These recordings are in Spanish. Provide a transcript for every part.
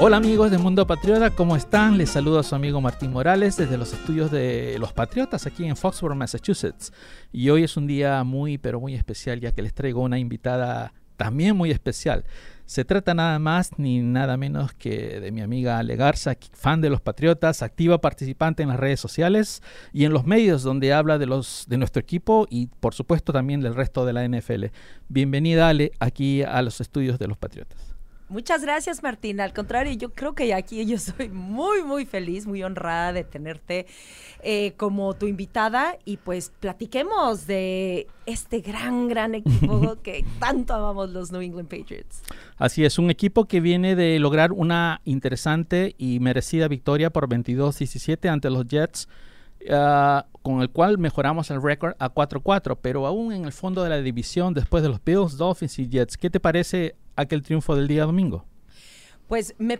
Hola amigos de Mundo Patriota, ¿cómo están? Les saludo a su amigo Martín Morales desde los estudios de Los Patriotas aquí en Foxborough, Massachusetts. Y hoy es un día muy, pero muy especial ya que les traigo una invitada también muy especial. Se trata nada más ni nada menos que de mi amiga Ale Garza, fan de los Patriotas, activa participante en las redes sociales y en los medios donde habla de, los, de nuestro equipo y por supuesto también del resto de la NFL. Bienvenida Ale aquí a los estudios de los Patriotas. Muchas gracias, Martina. Al contrario, yo creo que aquí yo soy muy, muy feliz, muy honrada de tenerte eh, como tu invitada y pues platiquemos de este gran, gran equipo que tanto amamos los New England Patriots. Así es, un equipo que viene de lograr una interesante y merecida victoria por 22-17 ante los Jets. Ah, con el cual mejoramos el récord a 4-4, pero aún en el fondo de la división, después de los Bills, Dolphins y Jets, ¿qué te parece aquel triunfo del día domingo? Pues me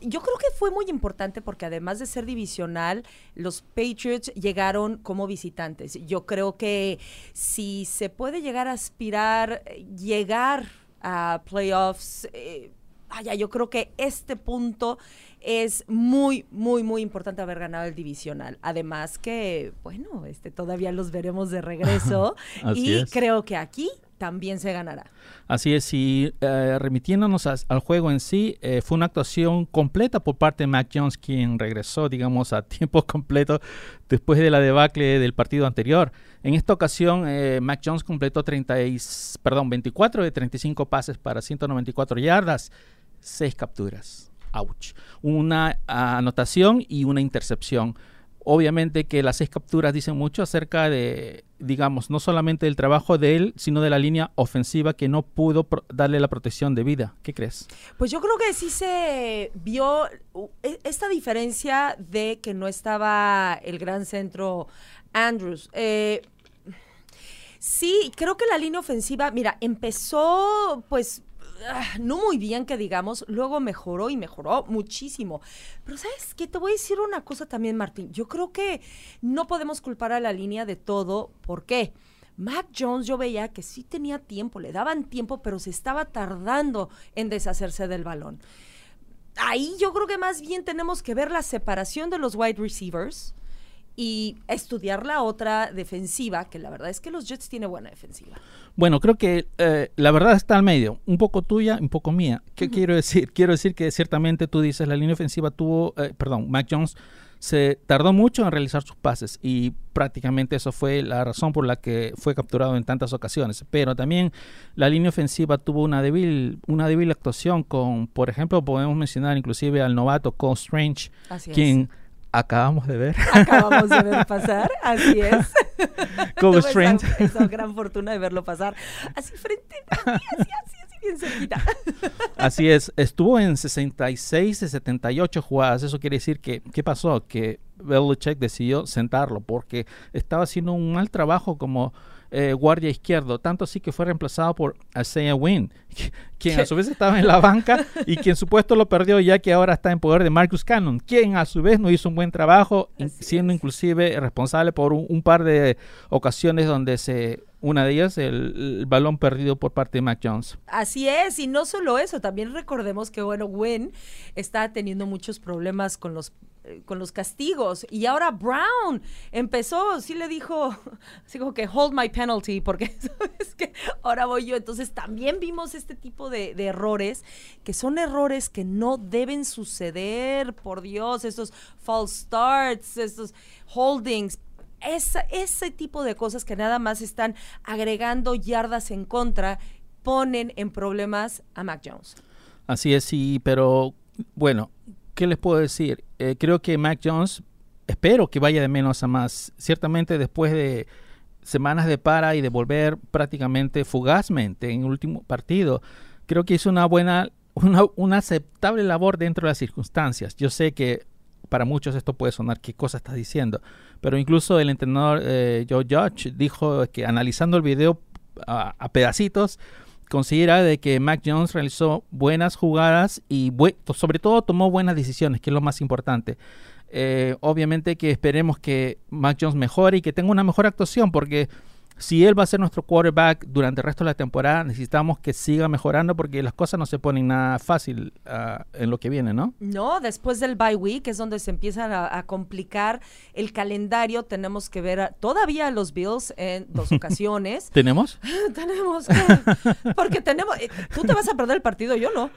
yo creo que fue muy importante porque además de ser divisional, los Patriots llegaron como visitantes. Yo creo que si se puede llegar a aspirar, llegar a playoffs, eh, vaya, yo creo que este punto es muy, muy, muy importante haber ganado el divisional. Además que, bueno, este todavía los veremos de regreso y creo que aquí también se ganará. Así es, y eh, remitiéndonos al juego en sí, eh, fue una actuación completa por parte de Mac Jones, quien regresó, digamos, a tiempo completo después de la debacle del partido anterior. En esta ocasión, eh, Mac Jones completó 30 perdón, 24 de 35 pases para 194 yardas, 6 capturas. Ouch. Una anotación y una intercepción. Obviamente que las seis capturas dicen mucho acerca de, digamos, no solamente del trabajo de él, sino de la línea ofensiva que no pudo darle la protección de vida. ¿Qué crees? Pues yo creo que sí se vio e, esta diferencia de que no estaba el gran centro Andrews. Eh, sí, creo que la línea ofensiva, mira, empezó pues no muy bien que digamos, luego mejoró y mejoró muchísimo. Pero sabes qué, te voy a decir una cosa también, Martín. Yo creo que no podemos culpar a la línea de todo. ¿Por qué? Mac Jones yo veía que sí tenía tiempo, le daban tiempo, pero se estaba tardando en deshacerse del balón. Ahí yo creo que más bien tenemos que ver la separación de los wide receivers y estudiar la otra defensiva, que la verdad es que los Jets tienen buena defensiva. Bueno, creo que eh, la verdad está al medio, un poco tuya, un poco mía. ¿Qué quiero decir? Quiero decir que ciertamente tú dices la línea ofensiva tuvo, eh, perdón, Mac Jones se tardó mucho en realizar sus pases y prácticamente eso fue la razón por la que fue capturado en tantas ocasiones. Pero también la línea ofensiva tuvo una débil, una débil actuación con, por ejemplo, podemos mencionar inclusive al novato Cole Strange, quien acabamos de ver. Acabamos de ver pasar, así es. Como Strange. Esa, gran fortuna de verlo pasar así frente a mí, así, así, así bien cerquita. Así es, estuvo en 66 de 78 jugadas. Eso quiere decir que, ¿qué pasó? Que Belichick decidió sentarlo porque estaba haciendo un mal trabajo como eh, guardia izquierdo, tanto así que fue reemplazado por Isaiah Wynn, quien a su vez estaba en la banca y quien su puesto lo perdió ya que ahora está en poder de Marcus Cannon, quien a su vez no hizo un buen trabajo, siendo inclusive responsable por un, par de ocasiones donde se una de ellas, el, balón perdido por parte de Mac Jones. Así es, y no solo eso, también recordemos que, bueno, Wynn está teniendo muchos problemas con los con los castigos. Y ahora Brown empezó, sí le dijo, así como que hold my penalty, porque sabes que ahora voy yo. Entonces también vimos este tipo de, errores, que son errores que no deben suceder, por Dios, estos false starts, estos holdings. ese tipo de cosas que nada más están agregando yardas en contra, ponen en problemas a Mac Jones. Así es, sí, pero bueno, ¿qué les puedo decir? Eh, creo que Mac Jones, espero que vaya de menos a más. Ciertamente después de semanas de para y de volver prácticamente fugazmente en el último partido, creo que hizo una buena, una, aceptable labor dentro de las circunstancias. Yo sé que para muchos esto puede sonar qué cosa estás diciendo, pero incluso el entrenador eh, Joe Judge dijo que analizando el video a pedacitos, considera de que Mac Jones realizó buenas jugadas y sobre todo tomó buenas decisiones, que es lo más importante. Eh, obviamente que esperemos que Mac Jones mejore y que tenga una mejor actuación, porque si él va a ser nuestro quarterback durante el resto de la temporada, necesitamos que siga mejorando porque las cosas no se ponen nada fácil uh, en lo que viene, ¿no? No, después del bye week es donde se empieza a, a complicar el calendario. Tenemos que ver a, todavía a los Bills en dos ocasiones. ¿Tenemos? tenemos que, porque tenemos, eh, tú te vas a perder el partido, yo no.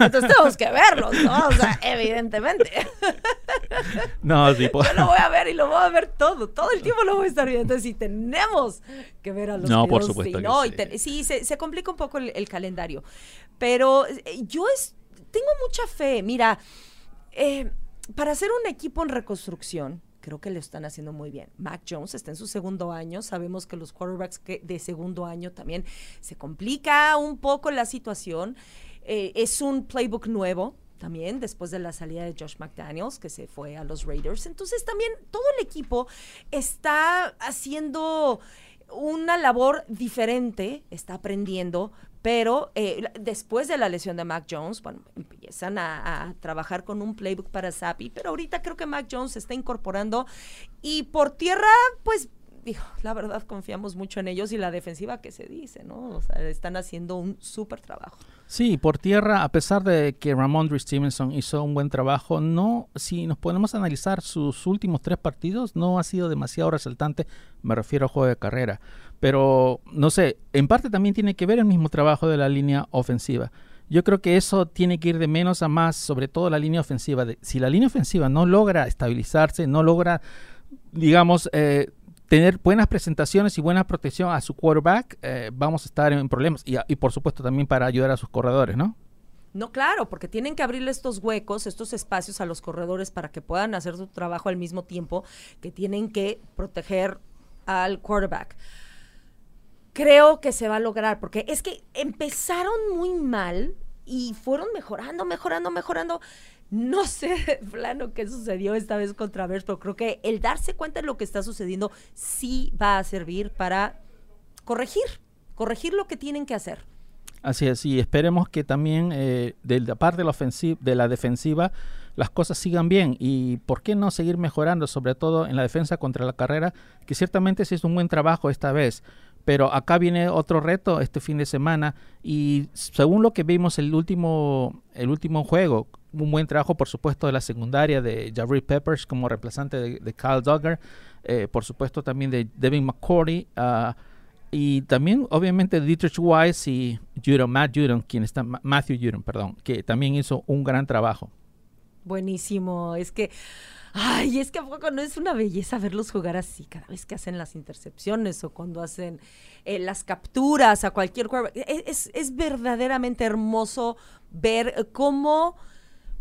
Entonces tenemos que verlos, ¿no? O sea, evidentemente. no, sí, Yo lo voy a ver y lo voy a ver todo, todo el tiempo lo voy a estar viendo. Entonces, si tenemos que ver a los No, por supuesto no, sí. te- sí, se, se complica un poco el, el calendario. Pero eh, yo es, tengo mucha fe. Mira, eh, para ser un equipo en reconstrucción, creo que lo están haciendo muy bien. Mac Jones está en su segundo año. Sabemos que los quarterbacks que de segundo año también se complica un poco la situación. Eh, es un playbook nuevo también después de la salida de Josh McDaniels que se fue a los Raiders. Entonces también todo el equipo está haciendo una labor diferente, está aprendiendo, pero eh, después de la lesión de Mac Jones, bueno, empiezan a, a trabajar con un playbook para Zappi, pero ahorita creo que Mac Jones se está incorporando y por tierra, pues, digo, la verdad confiamos mucho en ellos y la defensiva que se dice, ¿no? O sea, están haciendo un súper trabajo. Sí, por tierra, a pesar de que Ramondre Stevenson hizo un buen trabajo, no, si nos ponemos a analizar sus últimos tres partidos, no ha sido demasiado resaltante, me refiero al juego de carrera. Pero, no sé, en parte también tiene que ver el mismo trabajo de la línea ofensiva. Yo creo que eso tiene que ir de menos a más, sobre todo la línea ofensiva. Si la línea ofensiva no logra estabilizarse, no logra, digamos, eh, tener buenas presentaciones y buena protección a su quarterback, eh, vamos a estar en problemas. Y, por supuesto también para ayudar a sus corredores, ¿no? No, claro, porque tienen que abrirle estos huecos, estos espacios a los corredores para que puedan hacer su trabajo al mismo tiempo que tienen que proteger al quarterback. Creo que se va a lograr, porque es que empezaron muy mal y fueron mejorando, mejorando, mejorando. No sé plano qué sucedió esta vez contra Bears, pero creo que el darse cuenta de lo que está sucediendo sí va a servir para corregir, corregir lo que tienen que hacer. Así es, y esperemos que también eh, de la parte de la, ofensiva, de la defensiva las cosas sigan bien y por qué no seguir mejorando, sobre todo en la defensa contra la carrera, que ciertamente sí es un buen trabajo esta vez. Pero acá viene otro reto este fin de semana y según lo que vimos el último, el último juego, un buen trabajo por supuesto de la secundaria de Jared Peppers como reemplazante de, de Kyle Duggar, eh, por supuesto también de Devin McCourty, ah, y también, obviamente, Dietrich Weiss y Judon, Matt Judon, quien está, Ma- Matthew Judon, perdón, que también hizo un gran trabajo. Buenísimo. Es que, ay, es que a poco no es una belleza verlos jugar así cada vez que hacen las intercepciones o cuando hacen eh, las capturas a cualquier. Es, es, es verdaderamente hermoso ver eh, cómo,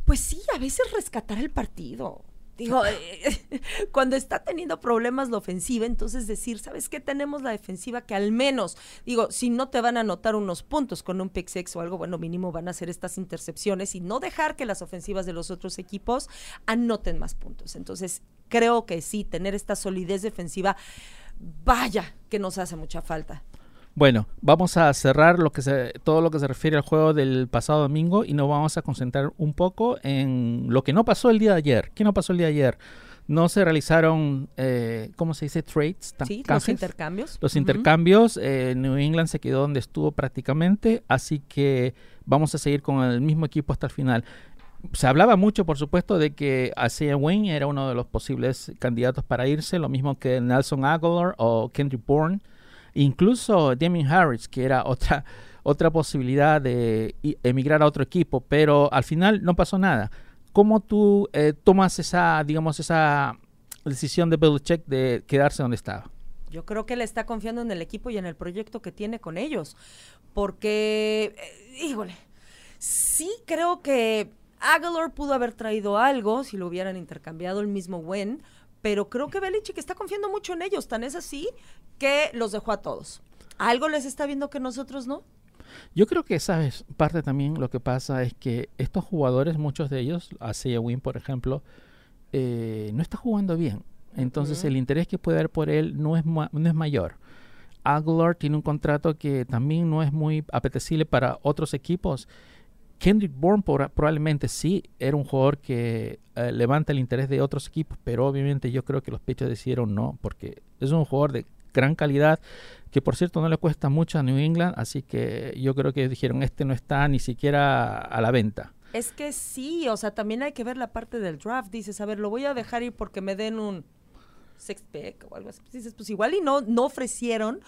pues sí, a veces rescatar el partido. Digo, cuando está teniendo problemas la ofensiva, entonces decir, ¿sabes qué? Tenemos la defensiva que al menos, digo, si no te van a anotar unos puntos con un pick six o algo, bueno, mínimo van a hacer estas intercepciones y no dejar que las ofensivas de los otros equipos anoten más puntos. Entonces, creo que sí, tener esta solidez defensiva, vaya, que nos hace mucha falta. Bueno, vamos a cerrar lo que se, todo lo que se refiere al juego del pasado domingo y nos vamos a concentrar un poco en lo que no pasó el día de ayer. ¿Qué no pasó el día de ayer? No se realizaron, eh, ¿cómo se dice? Trades. Sí, los intercambios. Los intercambios, eh, New England se quedó donde estuvo prácticamente, así que vamos a seguir con el mismo equipo hasta el final. Se hablaba mucho, por supuesto, de que Isaiah Wayne era uno de los posibles candidatos para irse, lo mismo que Nelson Aguilar o Kendrick Bourne, incluso Damien Harris, que era otra, otra posibilidad de emigrar a otro equipo, pero al final no pasó nada. ¿Cómo tú eh, tomas esa, digamos, esa decisión de Belichick de quedarse donde estaba? Yo creo que él está confiando en el equipo y en el proyecto que tiene con ellos. Porque, eh, híjole, sí creo que Aguilar pudo haber traído algo si lo hubieran intercambiado el mismo Wen, pero creo que Belichick está confiando mucho en ellos. Tan es así que los dejó a todos. ¿Algo les está viendo que nosotros no? Yo creo que, ¿sabes? Parte también lo que pasa es que estos jugadores, muchos de ellos, Isaiah Wynn, por ejemplo, eh, no está jugando bien. Entonces el interés que puede haber por él no es, ma- no es mayor. Aguilar tiene un contrato que también no es muy apetecible para otros equipos. Kendrick Bourne probablemente sí era un jugador que eh, levanta el interés de otros equipos, pero obviamente yo creo que los pechos decidieron no, porque es un jugador de gran calidad, que por cierto no le cuesta mucho a New England, así que yo creo que dijeron, este no está ni siquiera a la venta. Es que sí, o sea, también hay que ver la parte del draft. Dices, a ver, lo voy a dejar ir porque me den un six pick o algo así. Dices, pues igual y no, no ofrecieron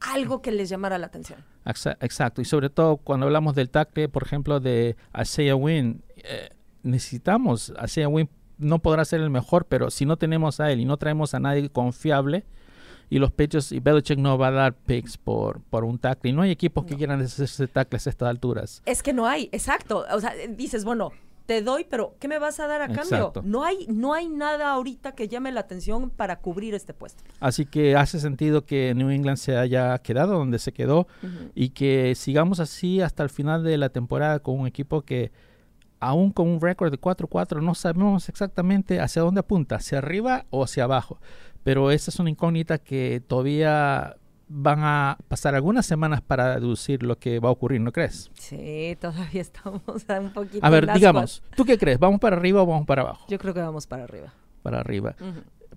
algo que les llamara la atención. Exacto, y sobre todo cuando hablamos del tackle, por ejemplo, de Isaiah Wynn, eh, necesitamos, Isaiah Wynn no podrá ser el mejor, pero si no tenemos a él y no traemos a nadie confiable, y los pechos y Belichick no va a dar picks por, por un tackle. Y no hay equipos que quieran hacerse tackles a estas alturas. Es que no hay, exacto. O sea, dices, bueno, te doy, pero ¿qué me vas a dar a cambio? No hay, no hay nada ahorita que llame la atención para cubrir este puesto. Así que hace sentido que New England se haya quedado donde se quedó y que sigamos así hasta el final de la temporada con un equipo que aún con un récord de 4-4 no sabemos exactamente hacia dónde apunta, hacia arriba o hacia abajo. Pero esa es una incógnita que todavía van a pasar algunas semanas para deducir lo que va a ocurrir, ¿no crees? Sí, todavía estamos un poquito. A ver, digamos, ¿tú qué crees? ¿Vamos para arriba o vamos para abajo? Yo creo que vamos para arriba. Para arriba.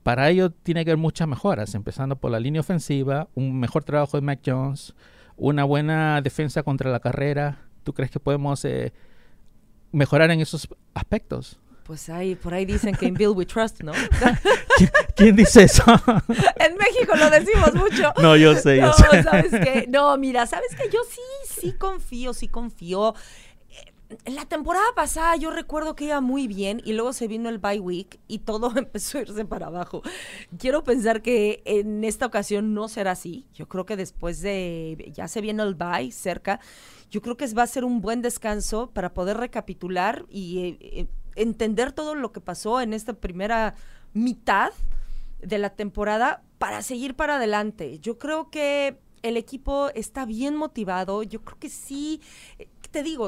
Para ello tiene que haber muchas mejoras, empezando por la línea ofensiva, un mejor trabajo de Mac Jones, una buena defensa contra la carrera. ¿Tú crees que podemos eh, mejorar en esos aspectos? Pues ahí, por ahí dicen que en Build We Trust, ¿no? ¿Quién, dice eso? en México lo decimos mucho. No, yo sé, yo no, sé. ¿sabes qué? No, mira, ¿sabes qué? Yo sí, sí confío, sí confío. En la temporada pasada yo recuerdo que iba muy bien y luego se vino el bye week y todo empezó a irse para abajo. Quiero pensar que en esta ocasión no será así. Yo creo que después de ya se viene el bye cerca, yo creo que va a ser un buen descanso para poder recapitular y eh, eh, entender todo lo que pasó en esta primera mitad de la temporada para seguir para adelante. Yo creo que el equipo está bien motivado. Yo creo que sí, eh, te digo,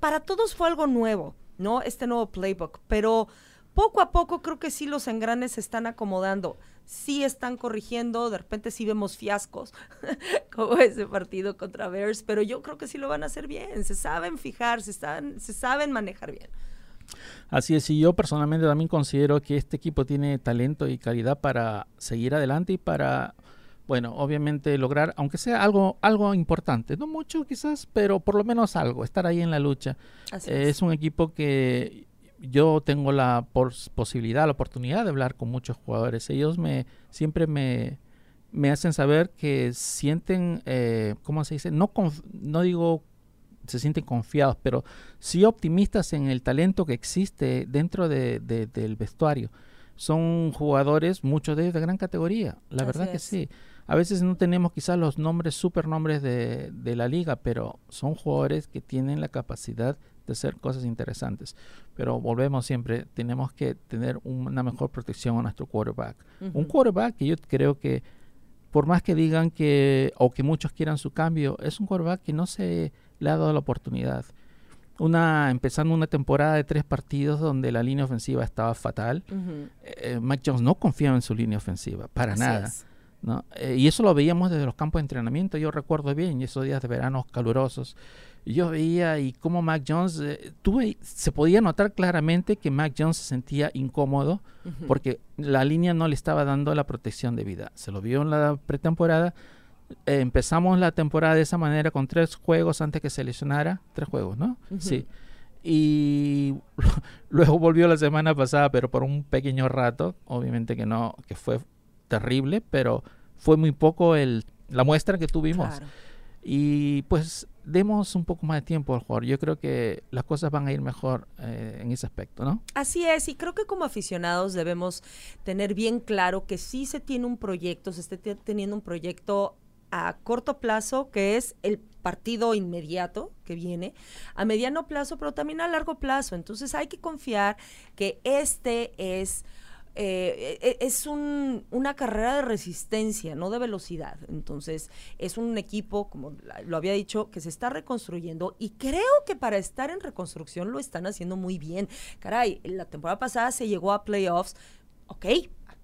para todos fue algo nuevo, ¿no? Este nuevo playbook, pero poco a poco creo que sí los engranes se están acomodando. Sí están corrigiendo, de repente sí vemos fiascos, como ese partido contra Bears, pero yo creo que sí lo van a hacer bien. Se saben fijar, se saben manejar bien. Así es, y yo personalmente también considero que este equipo tiene talento y calidad para seguir adelante y para, bueno, obviamente lograr, aunque sea algo, algo importante, no mucho quizás, pero por lo menos algo, estar ahí en la lucha. es. un equipo que yo tengo la posibilidad, la oportunidad de hablar con muchos jugadores. Ellos me siempre me, me hacen saber que sienten, eh, ¿cómo se dice? No, no digo se sienten confiados, pero sí optimistas en el talento que existe dentro de, del vestuario. Son jugadores, muchos de ellos de gran categoría, la verdad que sí. A veces no tenemos quizás los nombres, super nombres de, de la liga, pero son jugadores que tienen la capacidad de hacer cosas interesantes. Pero volvemos siempre, tenemos que tener una mejor protección a nuestro quarterback. Un quarterback que yo creo que, por más que digan que, o que muchos quieran su cambio, es un quarterback que no se le ha dado la oportunidad. Una, empezando una temporada de tres partidos donde la línea ofensiva estaba fatal. Eh, Mike Jones no confiaba en su línea ofensiva, para nada. ¿no? Eh, y eso lo veíamos desde los campos de entrenamiento, yo recuerdo bien, esos días de verano calurosos. Yo veía y cómo Mac Jones, eh, tuve, se podía notar claramente que Mac Jones se sentía incómodo porque la línea no le estaba dando la protección de vida. Se lo vio en la pretemporada, eh, empezamos la temporada de esa manera con tres juegos antes que se lesionara. Tres juegos, ¿no? Sí. Y luego volvió la semana pasada, pero por un pequeño rato. Obviamente que no, que fue terrible, pero fue muy poco el, la muestra que tuvimos. Y pues demos un poco más de tiempo al jugador. Yo creo que las cosas van a ir mejor eh, en ese aspecto, ¿no? Así es, y creo que como aficionados debemos tener bien claro que sí se tiene un proyecto, se está teniendo un proyecto a corto plazo, que es el partido inmediato que viene, a mediano plazo, pero también a largo plazo. Entonces hay que confiar que este es... Eh, e, es un, una carrera de resistencia, no de velocidad. Entonces, es un equipo, como lo había dicho, que se está reconstruyendo y creo que para estar en reconstrucción lo están haciendo muy bien. Caray, la temporada pasada se llegó a playoffs, ok,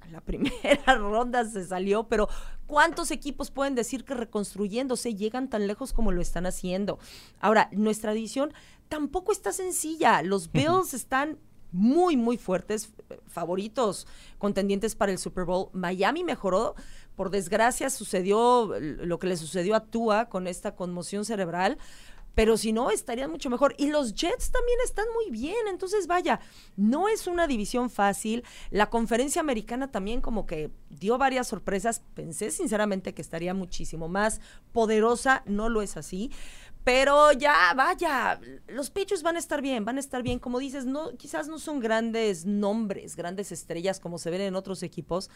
la primera ronda se salió, pero ¿cuántos equipos pueden decir que reconstruyéndose llegan tan lejos como lo están haciendo? Ahora, nuestra edición tampoco está sencilla. Los Bills están muy, muy fuertes, favoritos, contendientes para el Super Bowl. Miami mejoró, por desgracia sucedió lo que le sucedió a Tua con esta conmoción cerebral, pero si no, estarían mucho mejor. Y los Jets también están muy bien, entonces vaya, no es una división fácil. La conferencia americana también como que dio varias sorpresas. Pensé sinceramente que estaría muchísimo más poderosa, no lo es así. Pero ya, vaya, los Patriots van a estar bien, van a estar bien. Como dices, no, quizás no son grandes nombres, grandes estrellas como se ven en otros equipos,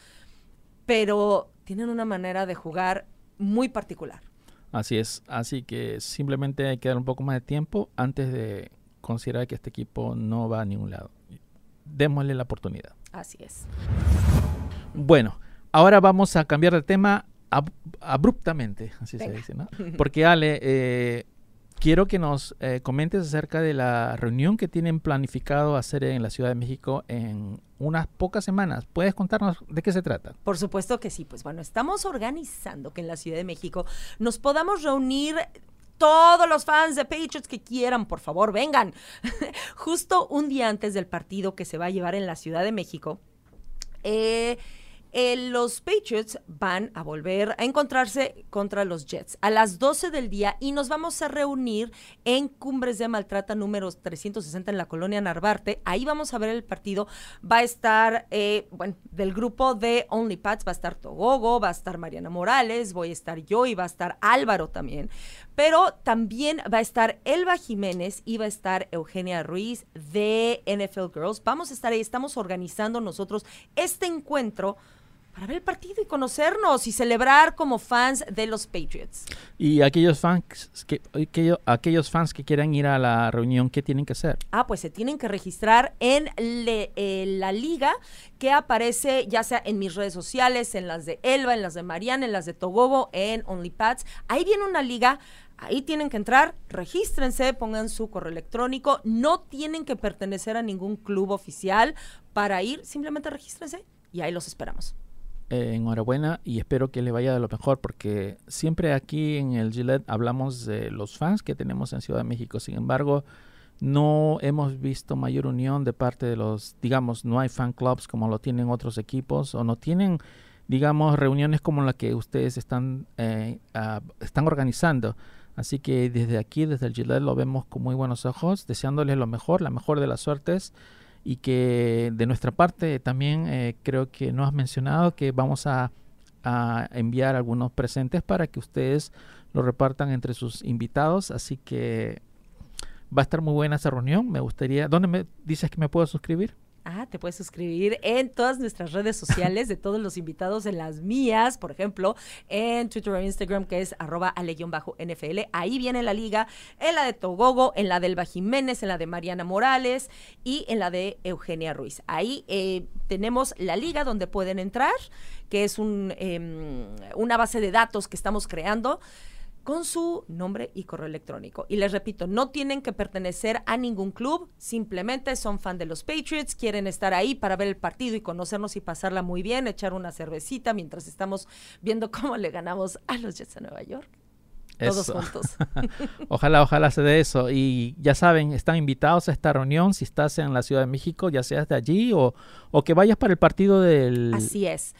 pero tienen una manera de jugar muy particular. Así es, así que simplemente hay que dar un poco más de tiempo antes de considerar que este equipo no va a ningún lado. Démosle la oportunidad. Así es. Bueno, ahora vamos a cambiar de tema abruptamente, así se dice, ¿no? Porque Ale, eh, quiero que nos eh, comentes acerca de la reunión que tienen planificado hacer en la Ciudad de México en unas pocas semanas. ¿Puedes contarnos de qué se trata? Por supuesto que sí. Pues bueno, estamos organizando que en la Ciudad de México nos podamos reunir todos los fans de Patriots que quieran, por favor, vengan. Justo un día antes del partido que se va a llevar en la Ciudad de México. Eh, los Patriots van a volver a encontrarse contra los Jets a las 12 del día y nos vamos a reunir en Cumbres de Maltrata número 360 en la colonia Narvarte. Ahí vamos a ver el partido. Va a estar, eh, bueno, del grupo de Only Pats va a estar Togogo, va a estar Mariana Morales, voy a estar yo y va a estar Álvaro también. Pero también va a estar Elba Jiménez y va a estar Eugenia Ruiz de NFL Girls. Vamos a estar ahí, estamos organizando nosotros este encuentro para ver el partido y conocernos y celebrar como fans de los Patriots. Y aquellos fans que, aquellos fans que quieran ir a la reunión, ¿qué tienen que hacer? Ah, pues se tienen que registrar en eh, la liga que aparece ya sea en mis redes sociales, en las de Elba, en las de Mariana, en las de Togobo, en OnlyPads. Ahí viene una liga Ahí tienen que entrar, regístrense, pongan su correo electrónico, no tienen que pertenecer a ningún club oficial para ir, simplemente regístrense y ahí los esperamos. Eh, enhorabuena y espero que le vaya de lo mejor porque siempre aquí en el Gillette hablamos de los fans que tenemos en Ciudad de México. Sin embargo, no hemos visto mayor unión de parte de los, digamos, no hay fan clubs como lo tienen otros equipos o no tienen, digamos, reuniones como la que ustedes están, eh, ah, están organizando. Así que desde aquí, desde el Gillette, lo vemos con muy buenos ojos, deseándoles lo mejor, la mejor de las suertes y que de nuestra parte también eh, creo que no has mencionado que vamos a, enviar algunos presentes para que ustedes lo repartan entre sus invitados. Así que va a estar muy buena esa reunión. Me gustaría, ¿dónde me dices que me puedo suscribir? Ah, te puedes suscribir en todas nuestras redes sociales de todos los invitados, en las mías, por ejemplo, en Twitter o Instagram, que es arroba ale-nfl. Ahí viene la liga, en la de Togogo, en la de Elba Jiménez, en la de Mariana Morales y en la de Eugenia Ruiz. Ahí eh, tenemos la liga donde pueden entrar, que es un, em, una base de datos que estamos creando con su nombre y correo electrónico. Y les repito, no tienen que pertenecer a ningún club, simplemente son fan de los Patriots, quieren estar ahí para ver el partido y conocernos y pasarla muy bien, echar una cervecita mientras estamos viendo cómo le ganamos a los Jets de Nueva York. Todos juntos. ojalá, ojalá se dé eso. Y ya saben, están invitados a esta reunión si estás en la Ciudad de México, ya seas de allí o, o que vayas para el partido del... Así es.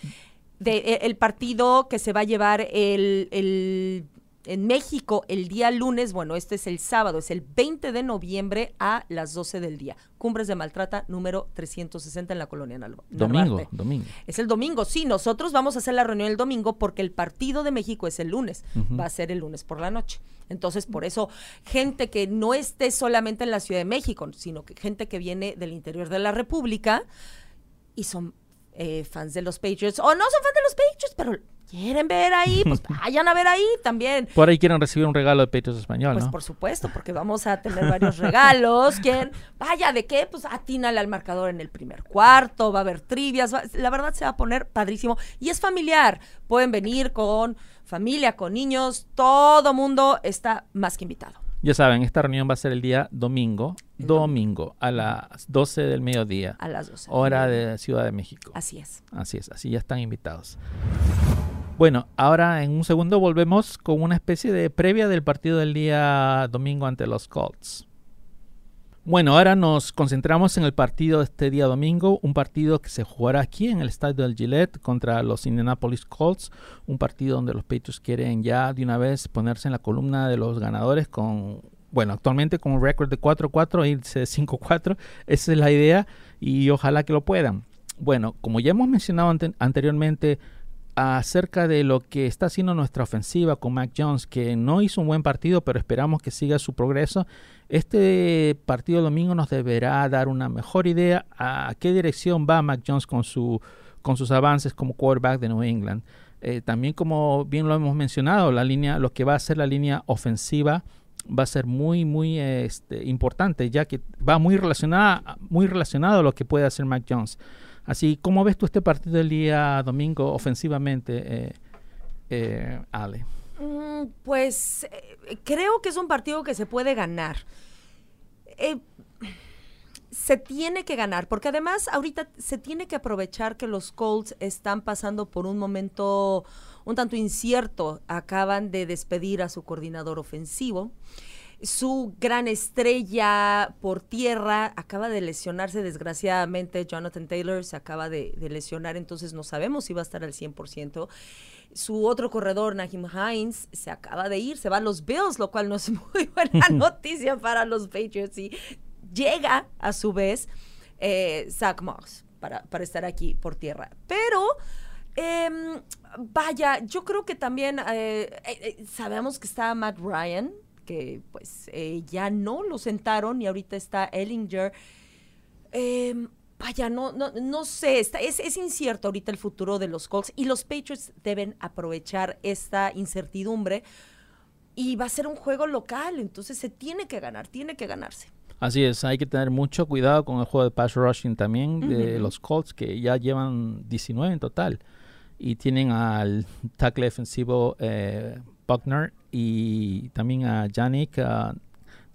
De, e, el partido que se va a llevar el, el en México el día lunes, bueno, este es el sábado, es el 20 de noviembre a las 12 del día. Cumbres de Maltrata número 360 en la colonia Nalva. Domingo, domingo. Es el domingo, sí, nosotros vamos a hacer la reunión el domingo porque el partido de México es el lunes, va a ser el lunes por la noche. Entonces, por eso, gente que no esté solamente en la Ciudad de México, sino que gente que viene del interior de la República y son eh, fans de los Patriots, o no son fans de los Patriots, pero quieren ver ahí, pues vayan a ver ahí también. Por ahí quieren recibir un regalo de Patriots Español, Pues por supuesto, porque vamos a tener varios regalos. ¿Quién? Vaya, ¿de qué? Pues atínale al marcador en el primer cuarto, va a haber trivias, la verdad se va a poner padrísimo. Y es familiar, pueden venir con familia, con niños, todo mundo está más que invitado. Ya saben, esta reunión va a ser el día domingo, domingo, a las 12 del mediodía. A las 12. Hora de Ciudad de México. Así es. Así es, así ya están invitados. Bueno, ahora en un segundo volvemos con una especie de previa del partido del día domingo ante los Colts. Bueno, ahora nos concentramos en el partido de este día domingo, un partido que se jugará aquí en el estadio del Gillette contra los Indianapolis Colts, un partido donde los Patriots quieren ya de una vez ponerse en la columna de los ganadores con, bueno, actualmente con un récord de 4-4 e irse 5-4, esa es la idea y ojalá que lo puedan. Bueno, como ya hemos mencionado anteriormente, acerca de lo que está haciendo nuestra ofensiva con Mac Jones, que no hizo un buen partido, pero esperamos que siga su progreso. Este partido domingo nos deberá dar una mejor idea a qué dirección va Mac Jones con, su, con sus avances como quarterback de New England. Eh, también como bien lo hemos mencionado, la línea, lo que va a ser la línea ofensiva va a ser muy muy este, importante, ya que va muy relacionada, muy relacionado a lo que puede hacer Mac Jones. Así, ¿cómo ves tú este partido del día domingo ofensivamente, eh, eh, Ale? Mm, pues eh, creo que es un partido que se puede ganar. se tiene que ganar, porque además ahorita se tiene que aprovechar que los Colts están pasando por un momento un tanto incierto. Acaban de despedir a su coordinador ofensivo su gran estrella por tierra acaba de lesionarse desgraciadamente. Jonathan Taylor se acaba de, lesionar, entonces no sabemos si va a estar al 100%. Su otro corredor, Nahim Hines, se acaba de ir, se va a los Bills, lo cual no es muy buena noticia para los Patriots. Y llega a su vez eh, Zach Moss para, para estar aquí por tierra. Pero... Em, vaya, yo creo que también eh, eh, sabemos que está Matt Ryan, que pues eh, ya no lo sentaron y ahorita está Ellinger. Em, vaya, no, no, no sé, está, es, es, incierto ahorita el futuro de los Colts y los Patriots deben aprovechar esta incertidumbre y va a ser un juego local, entonces se tiene que ganar, tiene que ganarse. Así es, hay que tener mucho cuidado con el juego de pass rushing también de los Colts que ya llevan 19 en total y tienen al tackle defensivo eh, Buckner y también a Yannick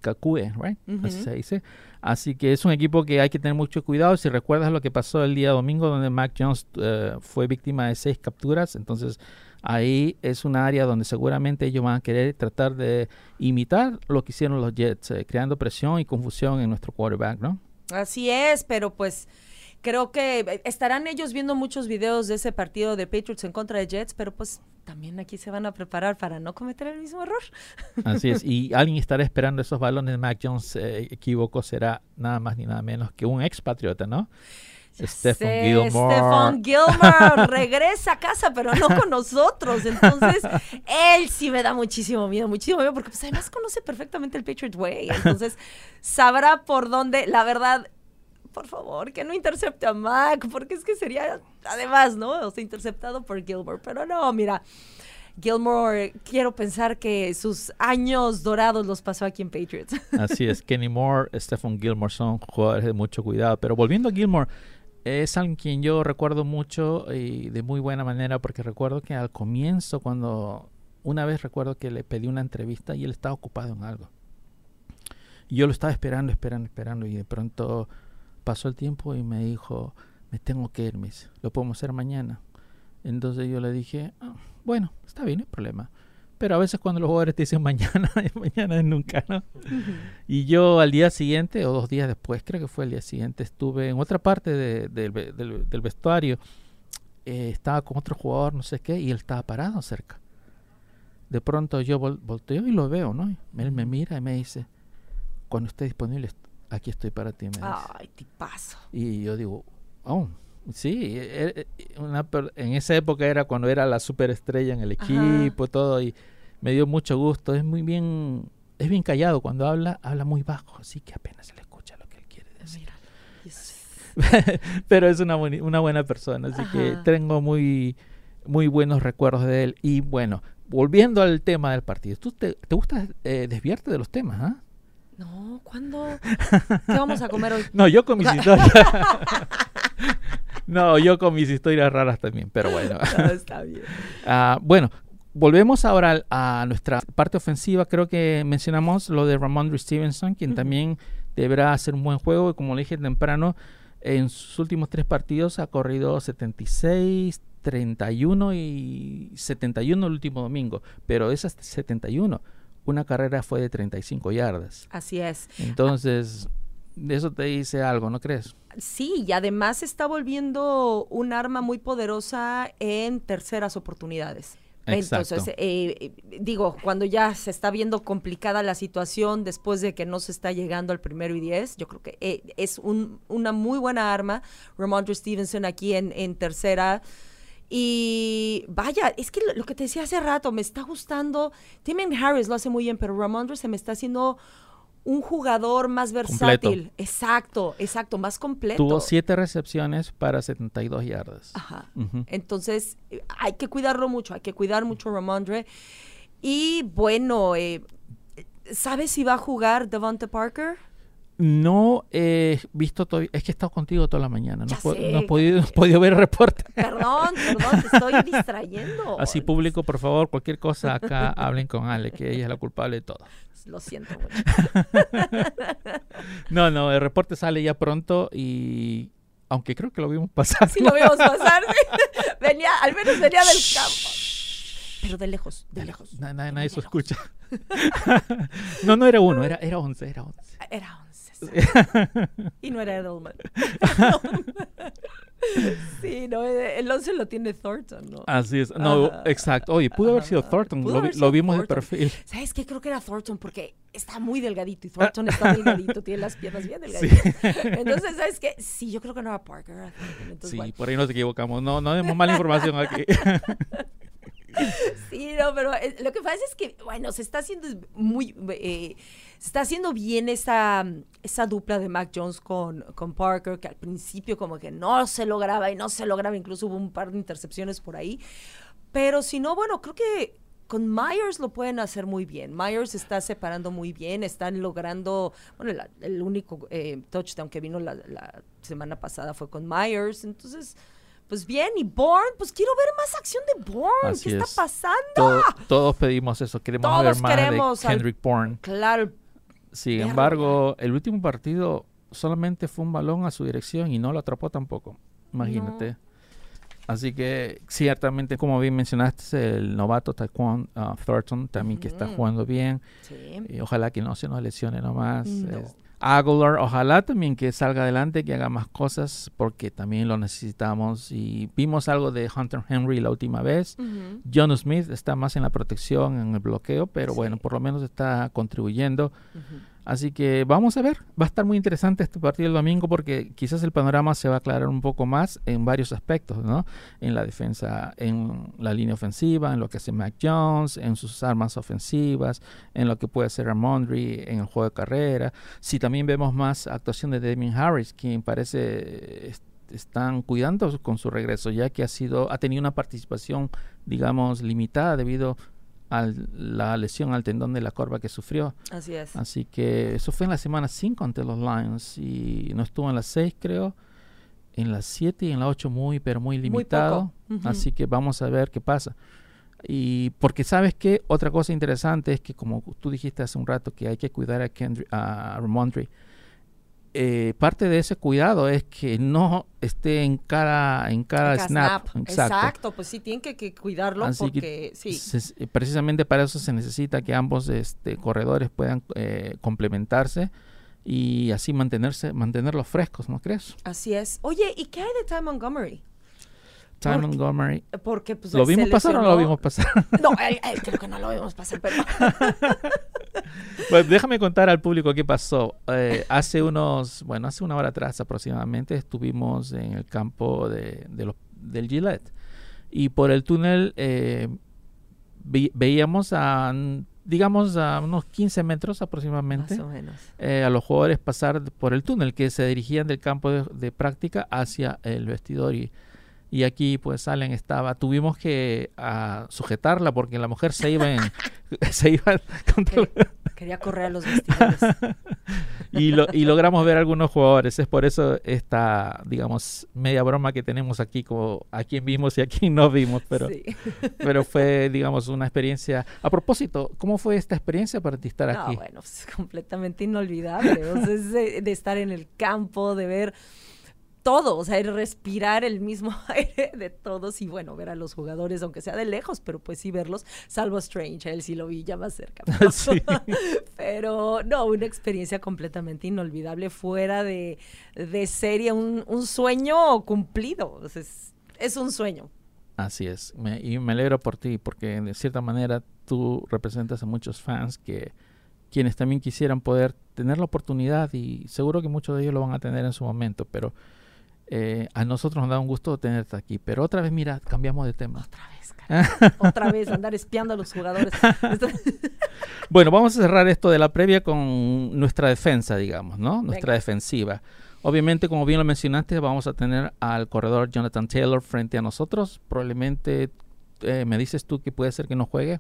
Kakue, right? Así se dice. Así que es un equipo que hay que tener mucho cuidado. Si recuerdas lo que pasó el día domingo, donde Mac Jones eh, fue víctima de seis capturas, entonces ahí es un área donde seguramente ellos van a querer tratar de imitar lo que hicieron los Jets, eh, creando presión y confusión en nuestro quarterback, ¿no? Así es, pero pues creo que eh, estarán ellos viendo muchos videos de ese partido de Patriots en contra de Jets, pero pues también aquí se van a preparar para no cometer el mismo error. Así es, y alguien estará esperando esos balones de Mac Jones, eh, equivoco, será nada más ni nada menos que un expatriota, ¿no? Stephen Gilmore. Stephen Gilmore regresa a casa, pero no con nosotros. Entonces, él sí me da muchísimo miedo, muchísimo miedo, porque pues, además conoce perfectamente el Patriot Way. Entonces, sabrá por dónde. La verdad, por favor, que no intercepte a Mac, porque es que sería, además, ¿no? O sea, interceptado por Gilmore. Pero no, mira, Gilmore, quiero pensar que sus años dorados los pasó aquí en Patriots. Así es, Kenny Moore, Stephen Gilmore son jugadores de mucho cuidado. Pero volviendo a Gilmore, es alguien quien yo recuerdo mucho y de muy buena manera, porque recuerdo que al comienzo, cuando una vez recuerdo que le pedí una entrevista y él estaba ocupado en algo. Yo lo estaba esperando, esperando, esperando, y de pronto pasó el tiempo y me dijo, me tengo que ir, mis, lo podemos hacer mañana. Entonces yo le dije, ah, bueno, está bien, no hay problema. Pero a veces cuando los jugadores te dicen mañana, mañana es nunca, ¿no? Y yo al día siguiente, o dos días después, creo que fue el día siguiente, estuve en otra parte del, vestuario. Eh, estaba con otro jugador, no sé qué, y él estaba parado cerca. De pronto yo volteo y lo veo, ¿no? Él me mira y me dice, cuando esté disponible aquí estoy para ti. Me Ay, tipazo. Y yo digo, oh, sí, e, e, una, en esa época era cuando era la superestrella en el equipo, todo, y me dio mucho gusto. Es muy bien, es bien callado. Cuando habla, habla muy bajo, así que apenas se le escucha lo que él quiere decir. Pero es una, una buena persona, así que tengo muy, muy buenos recuerdos de él. Y bueno, volviendo al tema del partido, ¿tú te, gusta eh, desviarte de los temas? ¿ah? No, ¿cuándo? ¿Qué vamos a comer hoy? No, yo con mis historias. no, yo con mis historias raras también, pero bueno. está bien. Ah, bueno, volvemos ahora a nuestra parte ofensiva. Creo que mencionamos lo de Ramondre Stevenson, quien también deberá hacer un buen juego. Y como le dije temprano, en sus últimos tres partidos ha corrido 76, 31 y 71 el último domingo. Pero esas 71 una carrera fue de 35 yardas. Así es. Entonces, eso te dice algo, ¿no crees? Sí, y además se está volviendo un arma muy poderosa en terceras oportunidades. Exacto. Entonces, eh, digo, cuando ya se está viendo complicada la situación después de que no se está llegando al primero y diez, yo creo que eh, es un- una muy buena arma. Ramondre Stevenson aquí en, en tercera. Y vaya, es que lo, lo que te decía hace rato, me está gustando. Timmy Harris lo hace muy bien, pero Ramondre se me está haciendo un jugador más versátil. Exacto, exacto, más completo. Tuvo siete recepciones para 72 yardas. Ajá. Entonces, eh, hay que cuidarlo mucho, hay que cuidar mucho a Ramondre. Y bueno, eh, ¿sabes si va a jugar Devonta Parker? No he visto todavía, es que he estado contigo toda la mañana, no, sé. no he podido, no he podido ver el reporte. Perdón, perdón, te estoy distrayendo. Así público, por favor, cualquier cosa acá hablen con Ale, que ella es la culpable de todo. Lo siento mucho. No, no, el reporte sale ya pronto y aunque creo que lo vimos pasar. Sí lo vimos pasar. sí. Venía, al menos venía del campo. Pero de lejos, de lejos. Na- na- nadie se escucha. no, no era uno, era, era 11, era 11. Era 11. Y no era Edelman. sí, no, el 11 lo tiene Thornton, ¿no? Así es. No, exacto. Oye, pudo haber sido. Thornton. Lo, vimos de Thornton. perfil. ¿Sabes qué? Creo que era Thornton porque está muy delgadito y Thornton está delgadito, tiene las piernas bien delgaditas. Entonces, ¿sabes qué? Sí, yo creo que no era Parker. era Thornton. Entonces, Sí, bueno. por ahí nos equivocamos. No, no demos mala información aquí. Sí, no, pero eh, lo que pasa es que, bueno, se está haciendo muy, eh, se está haciendo bien esa, esa dupla de Mac Jones con, con Parker, que al principio como que no se lograba y no se lograba, incluso hubo un par de intercepciones por ahí. Pero si no, bueno, creo que con Myers lo pueden hacer muy bien. Myers está separando muy bien, están logrando, bueno, la- el único eh, touchdown que vino la, la semana pasada fue con Myers, entonces... Pues bien, y Bourne, pues quiero ver más acción de Bourne. Así ¿Qué está es. pasando? Todo- todos pedimos eso. Queremos Todos ver más queremos de al- Kendrick Bourne. Claro, Sin embargo, el último partido solamente fue un balón a su dirección y no lo atrapó tampoco. Imagínate. Así que ciertamente, como bien mencionaste, el novato Taekwon uh, Thornton también que está jugando bien. sí. Y ojalá que no se nos lesione nomás. No. Es- Aguilar, ojalá también que salga adelante, que haga más cosas, porque también lo necesitamos. Y vimos algo de Hunter Henry la última vez. John Smith está más en la protección, en el bloqueo, pero Sí. bueno, por lo menos está contribuyendo. Así que vamos a ver, va a estar muy interesante este partido el domingo porque quizás el panorama se va a aclarar un poco más en varios aspectos, ¿no? En la defensa, en la línea ofensiva, en lo que hace Mac Jones, en sus armas ofensivas, en lo que puede hacer Ramondre en el juego de carrera. Si también vemos más actuación de Damien Harris, quien parece est- están cuidando con su regreso, ya que ha sido ha tenido una participación, digamos, limitada debido a la lesión al tendón de la corva que sufrió. Así es. Así que eso fue en la semana 5 ante los Lions y no estuvo en la 6 creo, en la 7 y en la 8 muy pero muy limitado. poco. Ujú. Así que vamos a ver qué pasa. Y porque sabes que otra cosa interesante es que como tú dijiste hace un rato que hay que cuidar a, Kendri- a Ramondre, eh, parte de ese cuidado es que no esté en cada, en cada snap. Exacto. pues sí, tienen que, que cuidarlo Así que porque sí. se- precisamente para eso se necesita que ambos este, corredores puedan eh, complementarse y así mantenerse, mantenerlos frescos, ¿no crees? Así es. Oye, ¿y qué hay de Ty Montgomery? Ty Porque- Montgomery. Porque pues ¿Lo vimos pasar o no lo vimos pasar? No, él- él creo que no lo vimos pasar, pero déjame contar al público qué pasó. Eh, hace unos, bueno, hace una hora atrás aproximadamente estuvimos en el campo de, de los- del Gillette y por el túnel eh, vi- veíamos a, digamos, a unos 15 metros aproximadamente. más o menos. eh, a los jugadores pasar por el túnel que se dirigían del campo de, de práctica hacia el vestidor y, y aquí pues Allen estaba tuvimos que ah, sujetarla porque la mujer se iba en se iba contra el- Quería correr a los vestidores. y, lo- y logramos ver algunos jugadores es por eso esta digamos media broma que tenemos aquí como a quien vimos y a quien no vimos pero sí. pero fue digamos una experiencia a propósito cómo fue esta experiencia para ti estar No, aquí bueno, pues, completamente inolvidable. O sea, de estar en el campo, de ver todo, o sea, respirar el mismo aire de todos y bueno, ver a los jugadores, aunque sea de lejos, pero pues sí verlos, salvo Strange, él sí lo vi ya más cerca. Pero, no, una experiencia completamente inolvidable, fuera de, serie, un, sueño cumplido, es, es un sueño. Así es, y me alegro por ti, porque de cierta manera tú representas a muchos fans que quienes también quisieran poder tener la oportunidad y seguro que muchos de ellos lo van a tener en su momento, pero eh, a nosotros nos da un gusto tenerte aquí. Pero otra vez, mira, cambiamos de tema. Otra vez, otra vez, andar espiando a los jugadores. bueno, vamos a cerrar esto de la previa con nuestra defensa, digamos, ¿no? Nuestra defensiva. Obviamente, como bien lo mencionaste, vamos a tener al corredor Jonathan Taylor frente a nosotros. Probablemente eh, me dices tú que puede ser que no juegue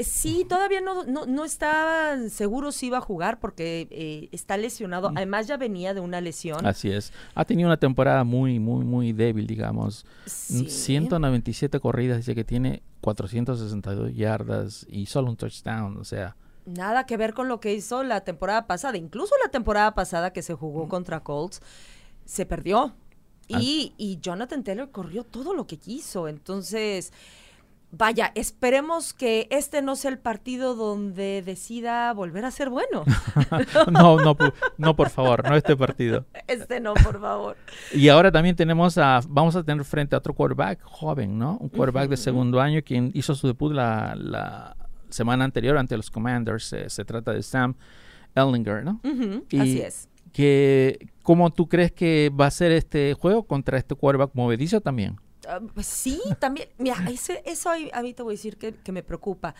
sí, todavía no, no, no estaba seguro si iba a jugar porque eh, está lesionado. Mm. Además ya venía de una lesión. Así es. Ha tenido una temporada muy, muy, muy débil, digamos. 197 corridas, dice que tiene 462 yardas y solo un touchdown, o sea... Nada que ver con lo que hizo la temporada pasada. Incluso la temporada pasada que se jugó mm. contra Colts, se perdió. Y, y Jonathan Taylor corrió todo lo que quiso. Entonces vaya, esperemos que este no sea el partido donde decida volver a ser bueno. no, no, no, por favor, no este partido. Este no, por favor. Y ahora también tenemos a, vamos a tener frente a otro quarterback joven, ¿no? Un quarterback de segundo año quien hizo su debut la, semana anterior ante los Commanders. se trata de Sam Ellinger, ¿no? así es. Que, ¿Cómo tú crees que va a ser este juego contra este quarterback movedizo también? Ah, sí, también. Mira, eso a mí te voy a decir que, me preocupa.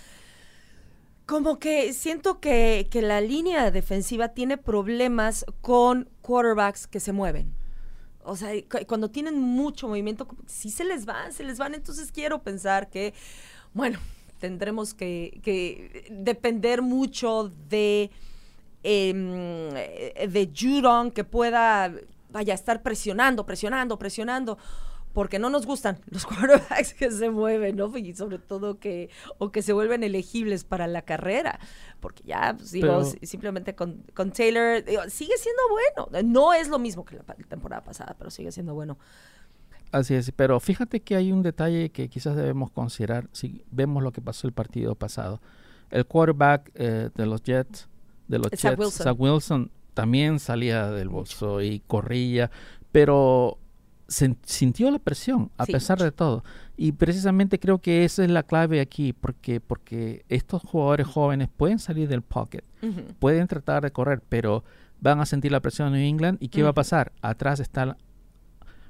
Como que siento que, la línea defensiva tiene problemas con quarterbacks que se mueven. O sea, cuando tienen mucho movimiento, sí se les van, se les van. Entonces quiero pensar que, bueno, tendremos que, depender mucho de, em, de Judon, que pueda, vaya, estar presionando, presionando, presionando porque no nos gustan los quarterbacks que se mueven, ¿no? Y sobre todo que, o que se vuelven elegibles para la carrera, porque ya, pues, digo, simplemente con, con Taylor, sigue siendo bueno. No es lo mismo que la, temporada pasada, pero sigue siendo bueno. Así es, pero fíjate que hay un detalle que quizás debemos considerar si vemos lo que pasó el partido pasado. El quarterback eh, de los Jets, de los Jets, Wilson. Wilson, también salía del bolso y corría, pero sintió la presión a pesar de todo. Y precisamente creo que esa es la clave aquí, porque, porque estos jugadores jóvenes pueden salir del pocket, pueden tratar de correr, pero van a sentir la presión en New England. ¿Y qué va a pasar? Atrás están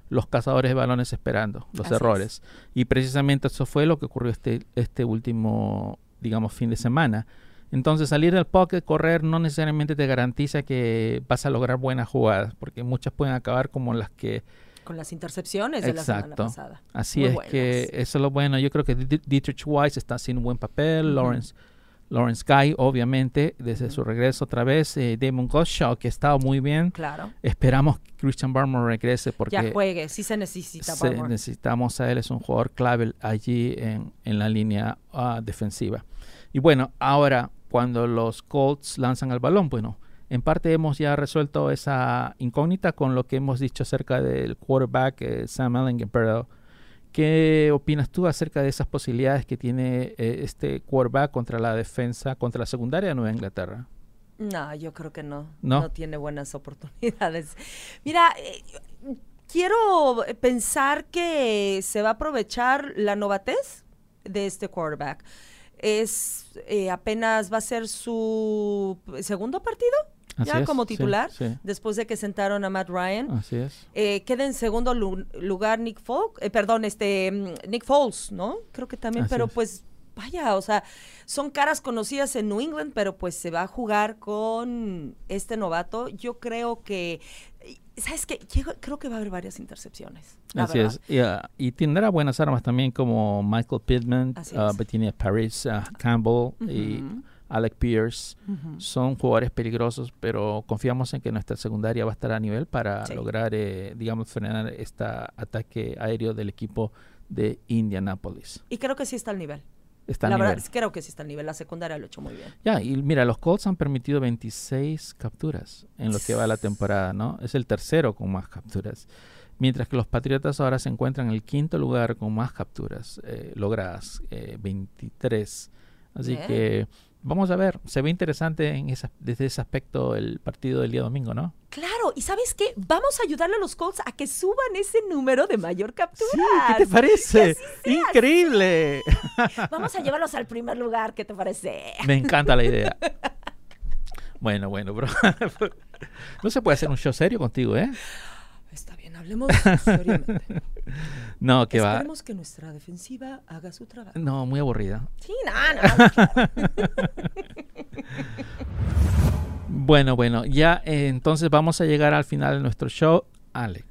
los cazadores de balones esperando los errores. Y precisamente eso fue lo que ocurrió este, este último, digamos, fin de semana. Entonces salir del pocket, correr, no necesariamente te garantiza que vas a lograr buenas jugadas, porque muchas pueden acabar como las que con las intercepciones de la semana pasada. Así es que eso es lo bueno. Yo creo que Dietrich Weiss está haciendo un buen papel. Lawrence Lawrence Guy, obviamente, desde su regreso otra vez. Eh, Damon Gottschall, que ha estado muy bien. Claro. Esperamos que Christian Barmore regrese porque... Ya juegue, sí se necesita. Necesitamos a él, es un jugador clave allí en, en la línea ah, defensiva. Y bueno, ahora, cuando los Colts lanzan el balón, bueno, en parte hemos ya resuelto esa incógnita con lo que hemos dicho acerca del quarterback eh, Sam Ellinger, pero ¿qué opinas tú acerca de esas posibilidades que tiene eh, este quarterback contra la defensa, contra la secundaria de Nueva Inglaterra? No, yo creo que no. No, tiene buenas oportunidades. Mira, eh, quiero pensar que se va a aprovechar la novatez de este quarterback. Es apenas va a ser su segundo partido ya como titular, después de que sentaron a Matt Ryan. Así es. Eh, queda en segundo lugar Nick Folk, eh, perdón, este mm, Nick Foles, ¿no? Creo que también, pero pues vaya, o sea, son caras conocidas en New England, pero pues se va a jugar con este novato. Yo creo que ¿Sabes qué? creo que va a haber varias intercepciones. Así es. Ah, y, tendrá buenas armas también como Michael Pittman, uh, Bettina Paris, uh, Campbell y Alec Pierce, son jugadores peligrosos, pero confiamos en que nuestra secundaria va a estar a nivel para lograr, eh, digamos, frenar este ataque aéreo del equipo de Indianapolis. Y creo que sí está al nivel. Está la al verdad, nivel. creo que sí está al nivel. La secundaria lo ha hecho muy bien. Ya, y mira, los Colts han permitido 26 capturas en lo que va la temporada, ¿no? Es el tercero con más capturas. Mientras que los Patriotas ahora se encuentran en el quinto lugar con más capturas eh, logradas, eh, 23. Así Bien. que vamos a ver, se ve interesante en esa- desde ese aspecto el partido del día domingo, ¿no? Claro, y ¿sabes qué? Vamos a ayudarle a los Colts a que suban ese número de mayor capturas. Sí, ¿qué te parece? Increíble. Vamos a llevarlos al primer lugar, ¿qué te parece? Me encanta la idea. Bueno, bueno, bro. No se puede hacer un show serio contigo, ¿eh? Hablemos seriamente. No, que va. Esperemos que nuestra defensiva haga su trabajo. No, muy aburrida. Sí, no, no. Bueno, bueno, ya eh, entonces vamos a llegar al final de nuestro show. Ale,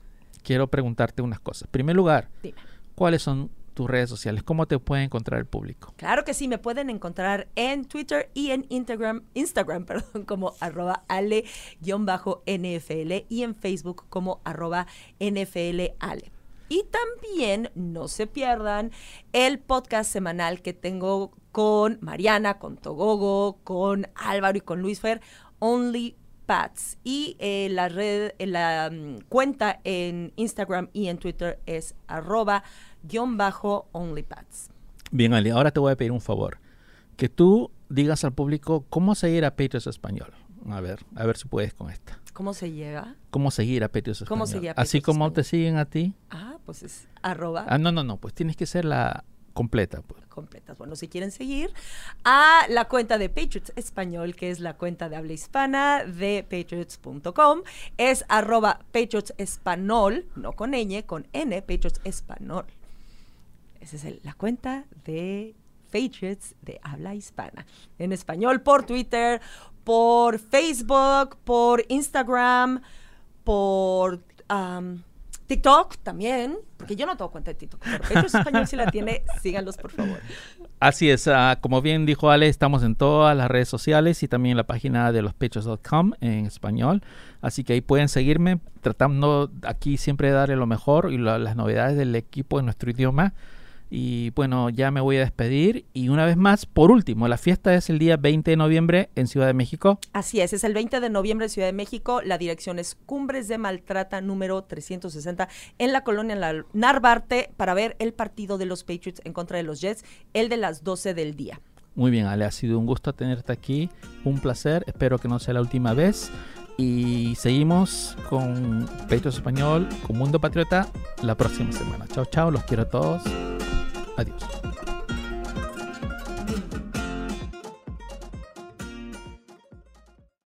quiero preguntarte unas cosas. En primer lugar, Dime. ¿cuáles son tus redes sociales? ¿Cómo te puede encontrar el público? Claro que sí, me pueden encontrar en Twitter y en Instagram, Instagram perdón, como arroba ale-nfl y en Facebook como arroba nflale. Y también no se pierdan el podcast semanal que tengo con Mariana, con Togogo, con Álvaro y con Luis Fer, Only Pats. Y eh, la red, eh, la mm, cuenta en Instagram y en Twitter es arroba guion bajo OnlyPats. Bien, Ale, ahora te voy a pedir un favor. Que tú digas al público cómo seguir a Patriots Español. A ver, a ver si puedes con esta. ¿Cómo se llega? ¿Cómo seguir a Patriots Español? ¿Cómo seguir a Así como Español? te siguen a ti. Ah, pues es arroba Ah, no, no, no, pues tienes que ser la completa. Pues. completas. Bueno, si quieren seguir a la cuenta de Patriots Español, que es la cuenta de habla hispana de patriots.com, es arroba Patriots Español, no con ñ, con n, Patriots Español. Esa es el- la cuenta de Patriots de habla hispana. En español, por Twitter, por Facebook, por Instagram, por am, TikTok también, porque yo no tengo cuenta de TikTok, pero Patriots Español si la tiene, síganlos por favor. Así es, ah, como bien dijo Ale, estamos en todas las redes sociales y también en la página de lospechos.com en español. Así que ahí pueden seguirme, tratando aquí siempre de darle lo mejor y la- las novedades del equipo en nuestro idioma. Y bueno, ya me voy a despedir. Y una vez más, por último, la fiesta es el día 20 de noviembre en Ciudad de México. Así es, es el 20 de noviembre en Ciudad de México. La dirección es Cumbres de Maltrata número 360 en la colonia La- Narvarte para ver el partido de los Patriots en contra de los Jets, el de las 12 del día. Muy bien, Ale, ha sido un gusto tenerte aquí. Un placer. Espero que no sea la última vez. Y seguimos con Patriots Español, con Mundo Patriota, la próxima semana. Chao, chao. Los quiero a todos. Adiós.